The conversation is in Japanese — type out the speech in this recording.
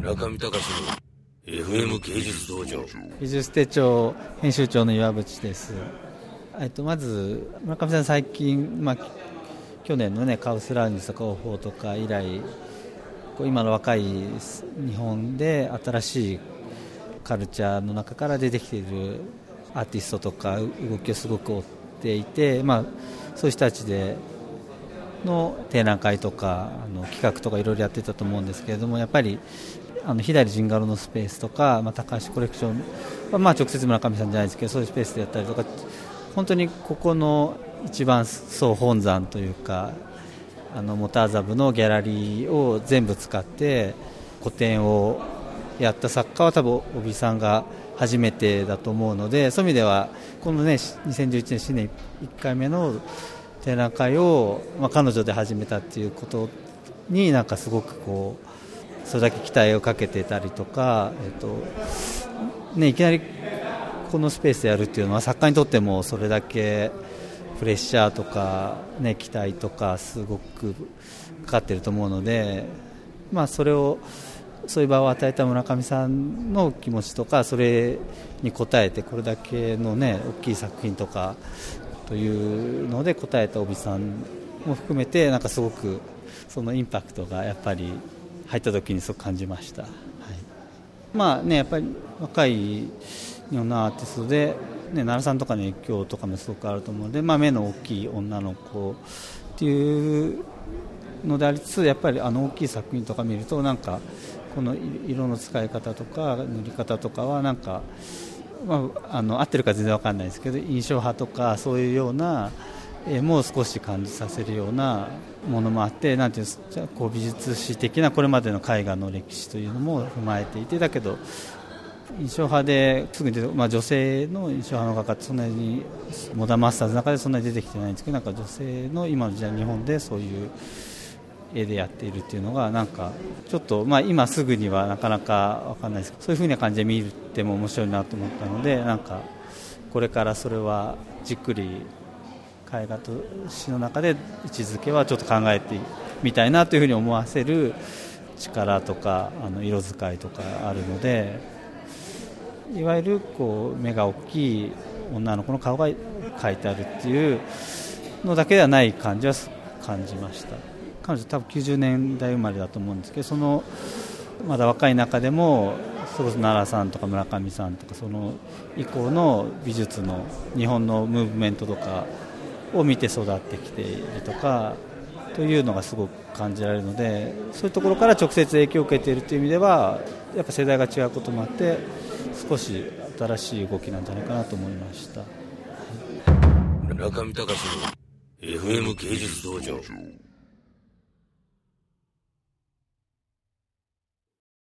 村上隆の FM 芸術道場。美術手帳編集長の岩渕です。えっとまず村上さん最近、まあ、去年のねカウスラウンジとかオフォーとか以来こう今の若い日本で新しいカルチャーの中から出てきているアーティストとか動きをすごく追っていて、まあ、そういう人たちでの展覧会とかあの企画とかいろいろやってたと思うんですけれどもやっぱりあの左陣ガロのスペースとか、まあ、高橋コレクション、まあ、直接村上さんじゃないですけどそういうスペースでやったりとか本当にここの一番総本山というかあのモターザブのギャラリーを全部使って個展をやった作家は多分帯さんが初めてだと思うのでそういう意味ではこのね2011年新年1回目の展覧会を、まあ、彼女で始めたっていうことになんかすごくこうそれだけ期待をかけてたりとか、えーとね、いきなりこのスペースでやるっていうのは作家にとってもそれだけプレッシャーとか、ね、期待とかすごくかかってると思うので、まあ、それをそういう場を与えた村上さんの気持ちとかそれに応えてこれだけの、ね、大きい作品とかというので答えた帯さんも含めてなんかすごくそのインパクトがやっぱり入った時にすごく感じました、はい、まあねやっぱり若い日本のアーティストで、ね、奈良さんとかの影響とかもすごくあると思うので、まあ、目の大きい女の子っていうのでありつつやっぱりあの大きい作品とか見るとなんかこの色の使い方とか塗り方とかはなんかまあ、あの合ってるか全然分かんないですけど印象派とかそういうような絵も少し感じさせるようなものもあってなんていうこう美術史的なこれまでの絵画の歴史というのも踏まえていてだけど印象派ですぐに、まあ、女性の印象派の画家ってそんなにモダンマスターズの中でそんなに出てきてないんですけどなんか女性の今の時代日本でそういう絵でやっているっていうのがなんかちょっと、まあ、今すぐにはなかなか分かんないですけどそういうふうな感じで見ても面白いなと思ったのでなんかこれからそれはじっくり絵画と詩の中で位置づけはちょっと考えてみたいなというふうに思わせる力とかあの色使いとかあるのでいわゆるこう目が大きい女の子の顔が描いてあるっていうのだけではない感じは感じました。彼女多分90年代生まれだと思うんですけどそのまだ若い中でもそれこそ奈良さんとか村上さんとかその以降の美術の日本のムーブメントとかを見て育ってきているとかというのがすごく感じられるのでそういうところから直接影響を受けているという意味ではやっぱ世代が違うこともあって少し新しい動きなんじゃないかなと思いました。村上隆の FM 芸術道場。